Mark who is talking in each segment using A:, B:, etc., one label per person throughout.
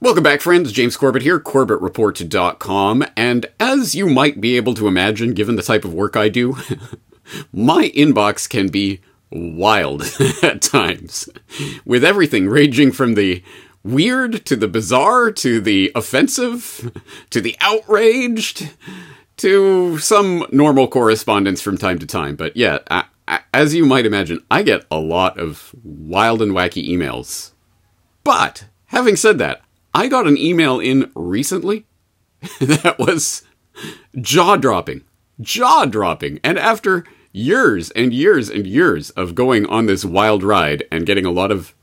A: Welcome back, friends. James Corbett here, CorbettReport.com. And as you might be able to imagine, given the type of work I do, my inbox can be wild at times, with everything ranging from the weird to the bizarre to the offensive to the outraged to some normal correspondence from time to time. But yeah, I, I, as you might imagine, I get a lot of wild and wacky emails. But having said that, I got an email in recently that was jaw dropping. Jaw dropping. And after years and years and years of going on this wild ride and getting a lot of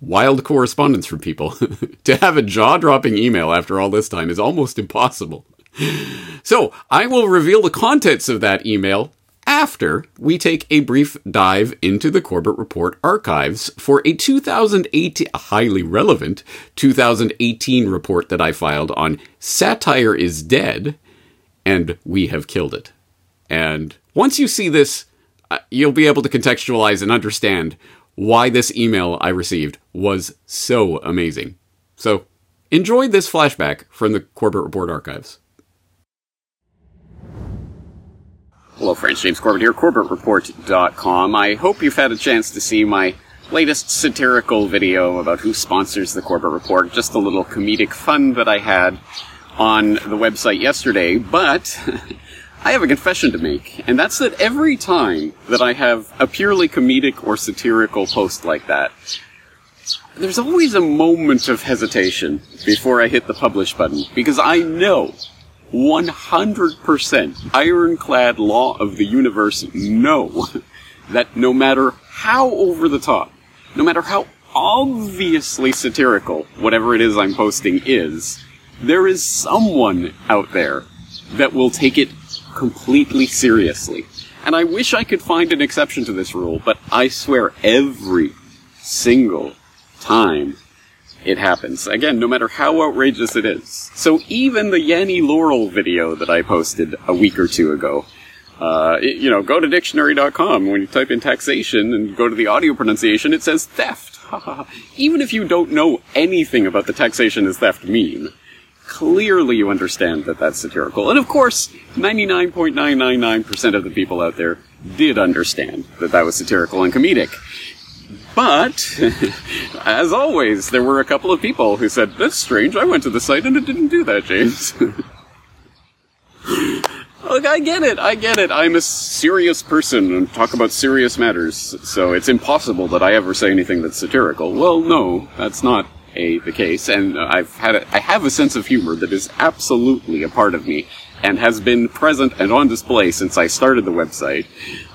A: wild correspondence from people, to have a jaw dropping email after all this time is almost impossible. So I will reveal the contents of that email after we take a brief dive into the Corbett Report archives for a 2018, a highly relevant 2018 report that I filed on Satire is Dead, and we have killed it. And once you see this, uh, you'll be able to contextualize and understand why this email I received was so amazing. So, enjoy this flashback from the Corbett Report archives. Hello, friends. James Corbett here, CorbettReport.com. I hope you've had a chance to see my latest satirical video about who sponsors the Corbett Report. Just a little comedic fun that I had on the website yesterday, but I have a confession to make, and that's that every time that I have a purely comedic or satirical post like that, there's always a moment of hesitation before I hit the publish button, because I know 100% ironclad law of the universe know that no matter how over the top, no matter how obviously satirical whatever it is I'm posting is, there is someone out there that will take it completely seriously. And I wish I could find an exception to this rule, but I swear every single time it happens. Again, no matter how outrageous it is. So even the Yanny Laurel video that I posted a week or two ago, uh, it, you know, go to dictionary.com. When you type in taxation and go to the audio pronunciation, it says theft. even if you don't know anything about the taxation is theft mean, clearly you understand that that's satirical. And of course, 99.999% of the people out there did understand that that was satirical and comedic. But, as always, there were a couple of people who said, That's strange, I went to the site and it didn't do that, James. Look, I get it, I get it. I'm a serious person and talk about serious matters, so it's impossible that I ever say anything that's satirical. Well, no, that's not a, the case, and I've had a, I have a sense of humor that is absolutely a part of me and has been present and on display since I started the website.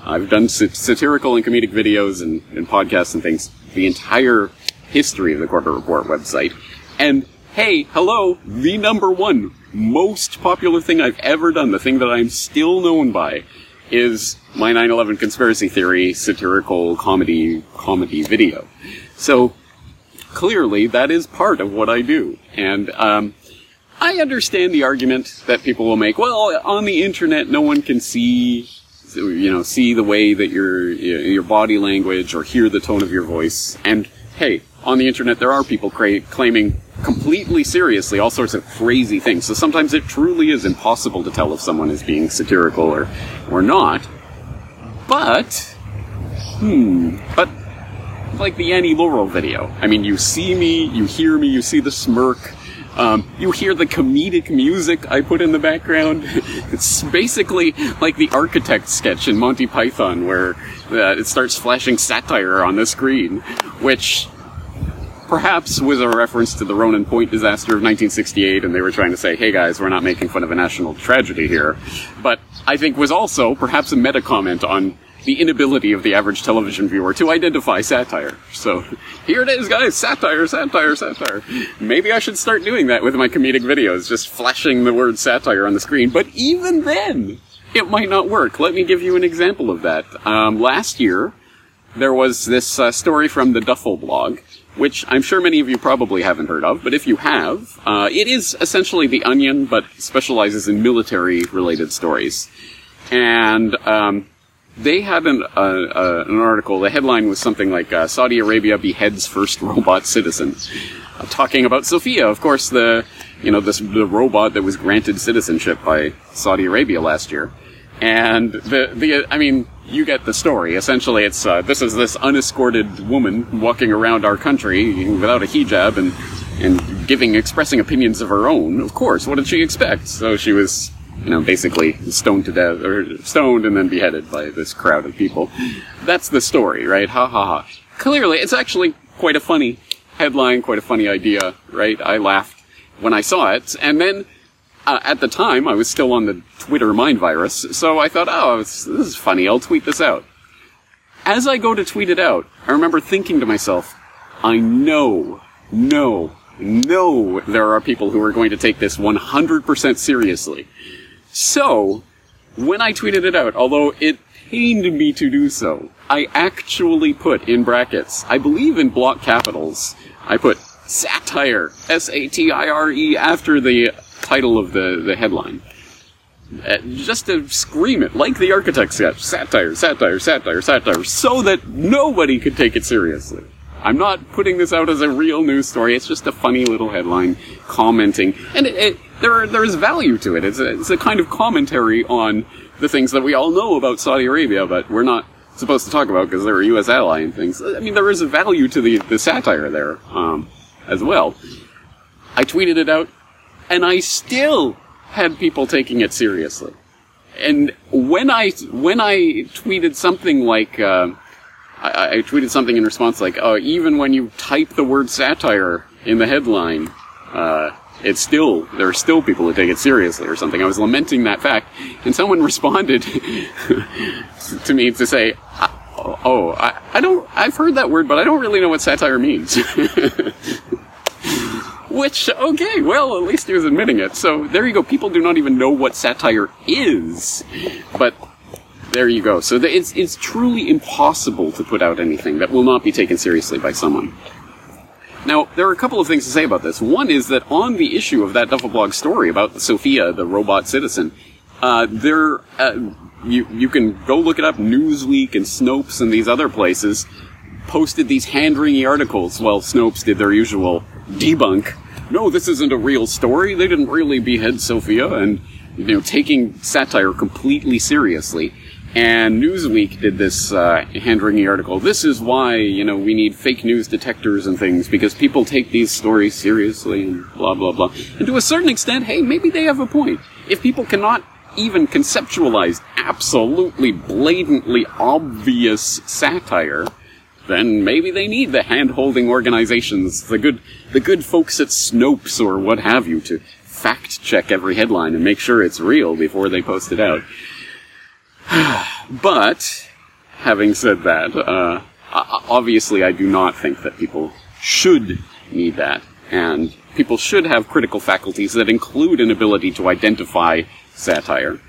A: I've done satirical and comedic videos and, and podcasts and things the entire history of the Corbett Report website. And hey, hello, the number one most popular thing I've ever done, the thing that I'm still known by, is my 9/11 conspiracy theory satirical comedy comedy video. So clearly, that is part of what I do, and um, I understand the argument that people will make. Well, on the internet, no one can see, you know, see the way that your your body language or hear the tone of your voice. And hey, on the internet, there are people cra- claiming completely seriously all sorts of crazy things. So sometimes it truly is impossible to tell if someone is being satirical or or not. But, hmm, but like the Yanny Laurel video. I mean, you see me, you hear me, you see the smirk um, you hear the comedic music I put in the background. it's basically like the architect sketch in Monty Python, where uh, it starts flashing satire on the screen, which perhaps was a reference to the Ronan Point disaster of 1968, and they were trying to say, hey guys, we're not making fun of a national tragedy here. But I think was also perhaps a meta comment on the inability of the average television viewer to identify satire. So here it is, guys. Satire, satire, satire. Maybe I should start doing that with my comedic videos, just flashing the word satire on the screen. But even then, it might not work. Let me give you an example of that. Um, last year, there was this uh, story from the Duffel blog, which I'm sure many of you probably haven't heard of, but if you have, uh, it is essentially The Onion, but specializes in military-related stories. And um, they had an, uh, uh, an article. The headline was something like uh, "Saudi Arabia beheads first robot citizen," uh, talking about Sophia, of course, the you know this the robot that was granted citizenship by Saudi Arabia last year, and the the I mean you get the story. Essentially, it's uh, this is this unescorted woman walking around our country without a hijab and and giving expressing opinions of her own. Of course, what did she expect? So she was you know, basically stoned to death, or stoned and then beheaded by this crowd of people. That's the story, right? Ha ha ha. Clearly, it's actually quite a funny headline, quite a funny idea, right? I laughed when I saw it, and then uh, at the time I was still on the Twitter mind virus, so I thought, oh, this is funny. I'll tweet this out. As I go to tweet it out, I remember thinking to myself, I know, know, know there are people who are going to take this 100% seriously. So, when I tweeted it out, although it pained me to do so, I actually put in brackets, I believe in block capitals, I put satire, S-A-T-I-R-E, after the title of the, the headline. Uh, just to scream it, like the architect sketch, satire, satire, satire, satire, so that nobody could take it seriously. I'm not putting this out as a real news story. It's just a funny little headline commenting, and it, it, there there's value to it. It's a, it's a kind of commentary on the things that we all know about Saudi Arabia, but we're not supposed to talk about because they're a U.S. ally and things. I mean, there is a value to the the satire there um, as well. I tweeted it out, and I still had people taking it seriously. And when I when I tweeted something like. Uh, I, I, tweeted something in response like, "Oh, even when you type the word satire in the headline, uh, it's still there are still people who take it seriously or something." I was lamenting that fact, and someone responded to me to say, "Oh, I, I don't. I've heard that word, but I don't really know what satire means." Which, okay, well, at least he was admitting it. So there you go. People do not even know what satire is, but there you go. So the, it's it's truly impossible to put out anything that will not be taken seriously by someone. Now, there are a couple of things to say about this. One is that on the issue of that Duffelblog story about Sophia, the robot citizen, uh, there uh, you you can go look it up. Newsweek and Snopes and these other places posted these hand-wringing articles. while Snopes did their usual debunk. No, this isn't a real story. They didn't really behead Sophia, and you know, taking satire completely seriously. And Newsweek did this uh, hand-wringing article. This is why you know we need fake news detectors and things because people take these stories seriously and blah blah blah. And to a certain extent, hey, maybe they have a point. If people cannot even conceptualize absolutely blatantly obvious satire, then maybe they need the hand-holding organizations, the good the good folks at Snopes or what have you, to fact check every headline and make sure it's real before they post it out. but, having said that, uh, obviously I do not think that people should need that, and people should have critical faculties that include an ability to identify satire.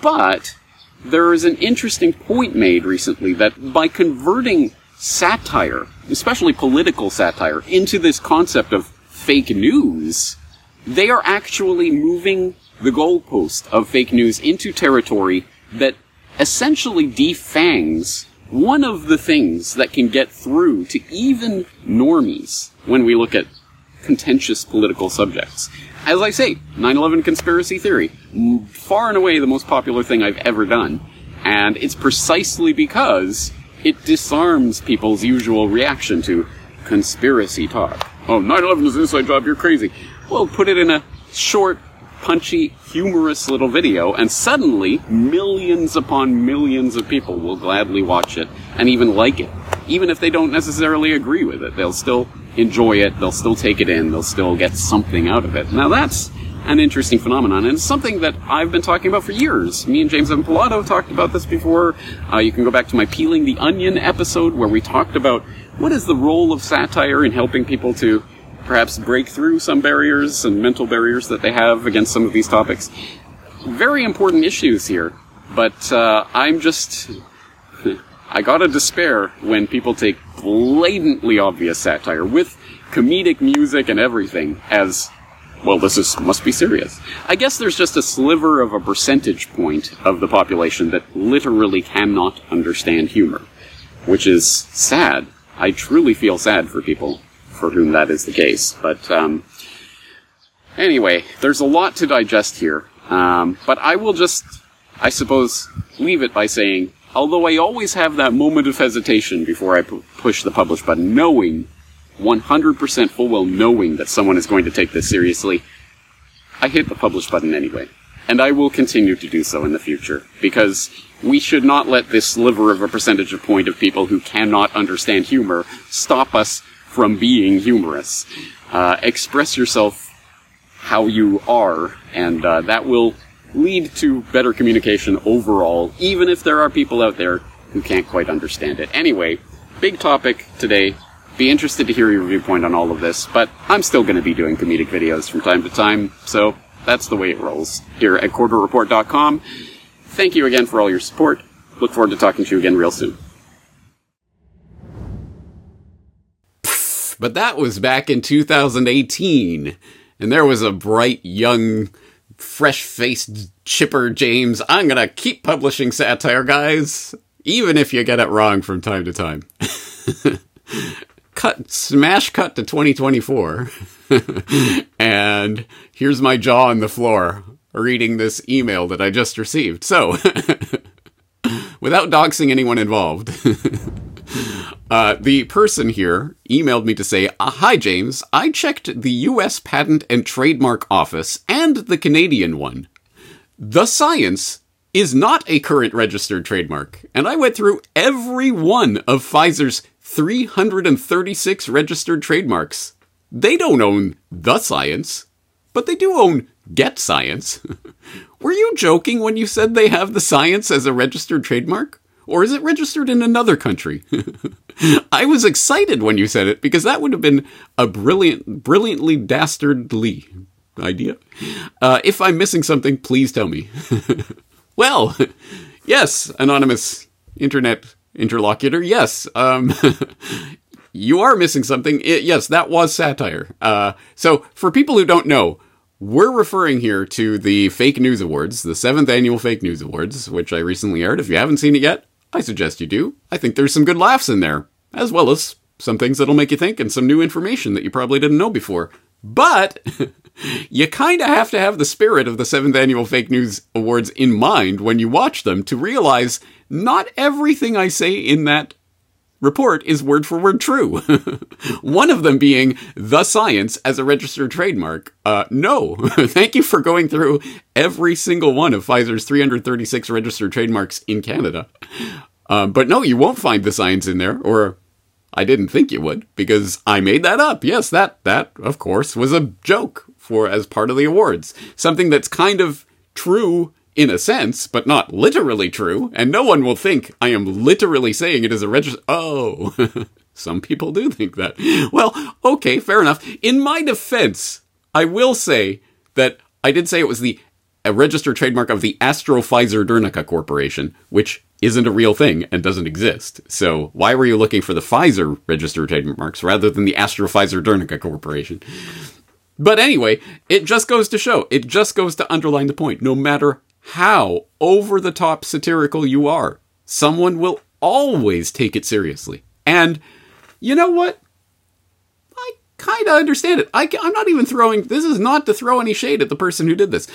A: But, there is an interesting point made recently that by converting satire, especially political satire, into this concept of fake news, they are actually moving the goalpost of fake news into territory that essentially defangs one of the things that can get through to even normies when we look at contentious political subjects. As I say, 9-11 conspiracy theory, far and away the most popular thing I've ever done. And it's precisely because it disarms people's usual reaction to conspiracy talk. Oh, 9-11 is an inside job, you're crazy. Well, put it in a short, punchy, humorous little video, and suddenly millions upon millions of people will gladly watch it and even like it. Even if they don't necessarily agree with it, they'll still enjoy it, they'll still take it in, they'll still get something out of it. Now that's an interesting phenomenon, and it's something that I've been talking about for years. Me and James Evan Pilato talked about this before. Uh, you can go back to my Peeling the Onion episode where we talked about what is the role of satire in helping people to perhaps break through some barriers and mental barriers that they have against some of these topics. Very important issues here, but uh, I'm just. I gotta despair when people take blatantly obvious satire with comedic music and everything as well, this is must be serious. I guess there's just a sliver of a percentage point of the population that literally cannot understand humor, which is sad. I truly feel sad for people for whom that is the case. But um, anyway, there's a lot to digest here. Um, but I will just, I suppose, leave it by saying, although I always have that moment of hesitation before I push the publish button, knowing 100% full well knowing that someone is going to take this seriously, I hit the publish button anyway. And I will continue to do so in the future, because we should not let this sliver of a percentage of point of people who cannot understand humor stop us from being humorous. Uh, express yourself how you are, and uh, that will lead to better communication overall, even if there are people out there who can't quite understand it. Anyway, big topic today. Be interested to hear your viewpoint on all of this, but I'm still going to be doing comedic videos from time to time, so that's the way it rolls here at CorbettReport.com. Thank you again for all your support. Look forward to talking to you again real soon.
B: But that was back in 2018, and there was a bright, young, fresh faced, chipper James. I'm gonna keep publishing satire, guys, even if you get it wrong from time to time. cut, smash cut to 2024. and here's my jaw on the floor reading this email that I just received. So, without doxing anyone involved, uh, the person here emailed me to say, uh, Hi, James. I checked the US Patent and Trademark Office and the Canadian one. The science is not a current registered trademark, and I went through every one of Pfizer's 336 registered trademarks. They don't own the science, but they do own Get Science. Were you joking when you said they have the science as a registered trademark? Or is it registered in another country? I was excited when you said it because that would have been a brilliant, brilliantly dastardly idea. Uh, if I'm missing something, please tell me. well, yes, anonymous internet interlocutor, yes. Um, you are missing something. It, yes, that was satire. Uh, so, for people who don't know, we're referring here to the Fake News Awards, the seventh annual Fake News Awards, which I recently aired. If you haven't seen it yet, I suggest you do. I think there's some good laughs in there, as well as some things that'll make you think and some new information that you probably didn't know before. But you kind of have to have the spirit of the seventh annual Fake News Awards in mind when you watch them to realize not everything I say in that report is word for word true. One of them being the science as a registered trademark. Uh, no, thank you for going through every single one of Pfizer's 336 registered trademarks in Canada. Uh, but no, you won't find the science in there, or I didn't think you would, because I made that up. Yes, that that of course was a joke for as part of the awards. Something that's kind of true in a sense, but not literally true, and no one will think I am literally saying it is a register. Oh, some people do think that. Well, okay, fair enough. In my defense, I will say that I did say it was the a registered trademark of the Astro Pfizer Dernica Corporation, which isn't a real thing and doesn't exist. So why were you looking for the Pfizer registered trademarks rather than the Astro Pfizer Dernica Corporation? But anyway, it just goes to show, it just goes to underline the point. No matter how over the top satirical you are, someone will always take it seriously. And you know what? I kind of understand it. I, am not even throwing, this is not to throw any shade at the person who did this.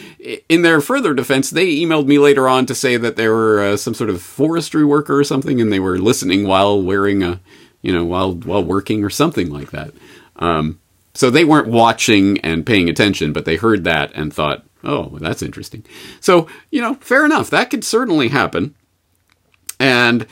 B: In their further defense, they emailed me later on to say that they were uh, some sort of forestry worker or something and they were listening while wearing a, you know, while, while working or something like that. Um, so they weren't watching and paying attention, but they heard that and thought, oh, that's interesting. So, you know, fair enough. That could certainly happen. And,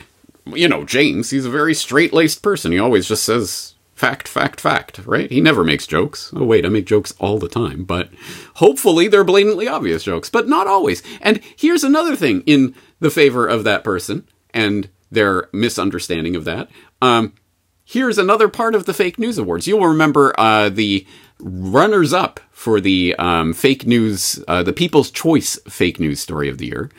B: you know, James, he's a very straight laced person. He always just says fact, fact, fact, right? He never makes jokes. Oh, wait, I make jokes all the time, but hopefully they're blatantly obvious jokes, but not always. And here's another thing in the favor of that person and their misunderstanding of that. Um, here's another part of the fake news awards. You'll remember uh, the runners up for the um, fake news, uh, the People's Choice fake news story of the year,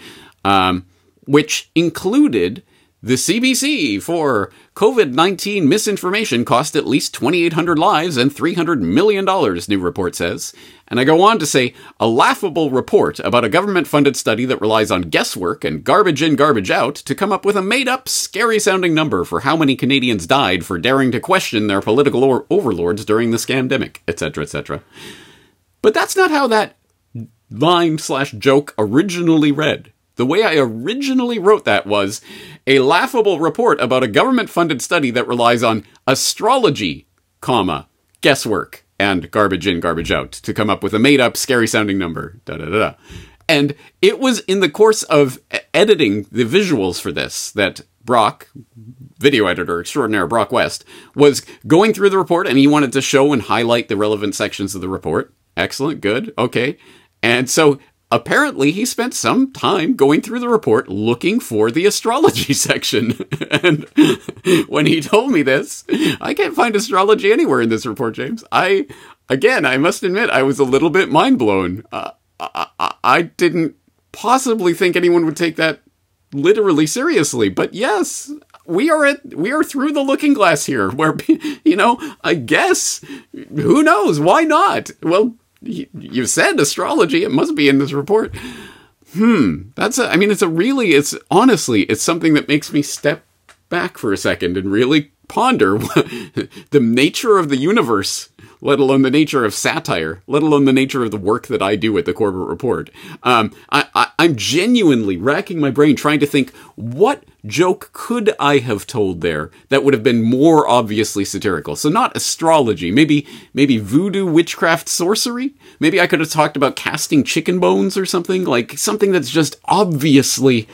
B: um, which included The CBC for COVID 19 misinformation cost at least 2,800 lives and $300 million, new report says. And I go on to say a laughable report about a government funded study that relies on guesswork and garbage in, garbage out to come up with a made up, scary sounding number for how many Canadians died for daring to question their political or- overlords during the scandemic, etc., etc. But that's not how that line slash joke originally read. The way I originally wrote that was a laughable report about a government funded study that relies on astrology, comma, guesswork, and garbage in, garbage out to come up with a made up, scary sounding number. Da da da. And it was in the course of editing the visuals for this that Brock, video editor extraordinaire Brock West, was going through the report and he wanted to show and highlight the relevant sections of the report. Excellent, good, okay. And so apparently he spent some time going through the report looking for the astrology section. and when he told me this, I can't find astrology anywhere in this report, James. I, again, I must admit, I was a little bit mind blown. Uh, I, I, I didn't possibly think anyone would take that literally seriously, but yes, we are at we are through the looking glass here where you know i guess who knows why not well you said astrology. It must be in this report. Hmm. That's a, I mean, it's a really, it's honestly, it's something that makes me step back for a second and really ponder the nature of the universe, let alone the nature of satire, let alone the nature of the work that I do at the Corbett Report. Um, I, I'm genuinely racking my brain trying to think what joke could I have told there that would have been more obviously satirical? So not astrology, maybe maybe voodoo, witchcraft, sorcery. Maybe I could have talked about casting chicken bones or something like something that's just obviously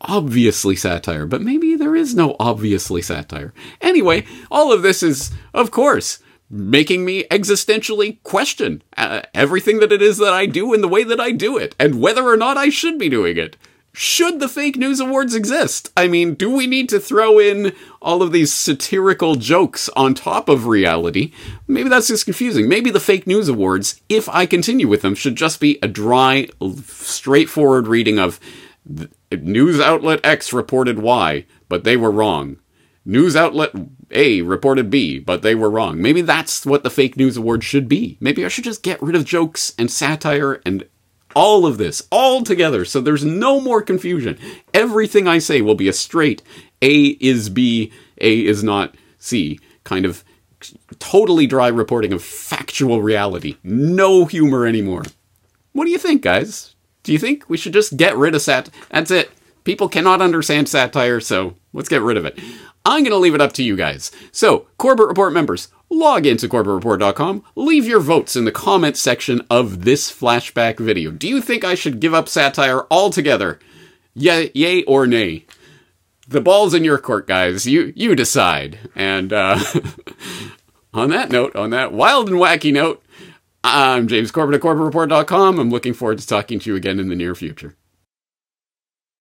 B: obviously satire, but maybe there is no obviously satire. Anyway, all of this is of course making me existentially question uh, everything that it is that I do and the way that I do it and whether or not I should be doing it should the fake news awards exist? I mean, do we need to throw in all of these satirical jokes on top of reality? Maybe that's just confusing. Maybe the fake news awards, if I continue with them, should just be a dry, straightforward reading of news outlet X reported Y, but they were wrong. News outlet A reported B, but they were wrong. Maybe that's what the fake news award should be. Maybe I should just get rid of jokes and satire and all of this all together so there's no more confusion. Everything I say will be a straight A is B, A is not C kind of totally dry reporting of factual reality. No humor anymore. What do you think, guys? Do you think we should just get rid of sat? That's it. People cannot understand satire, so let's get rid of it. I'm going to leave it up to you guys. So, Corbett Report members, log into CorbettReport.com, leave your votes in the comment section of this flashback video. Do you think I should give up satire altogether? Yay, yay or nay? The ball's in your court, guys. You you decide. And uh, on that note, on that wild and wacky note, I'm James Corbett at CorbettReport.com. I'm looking forward to talking to you again in the near future.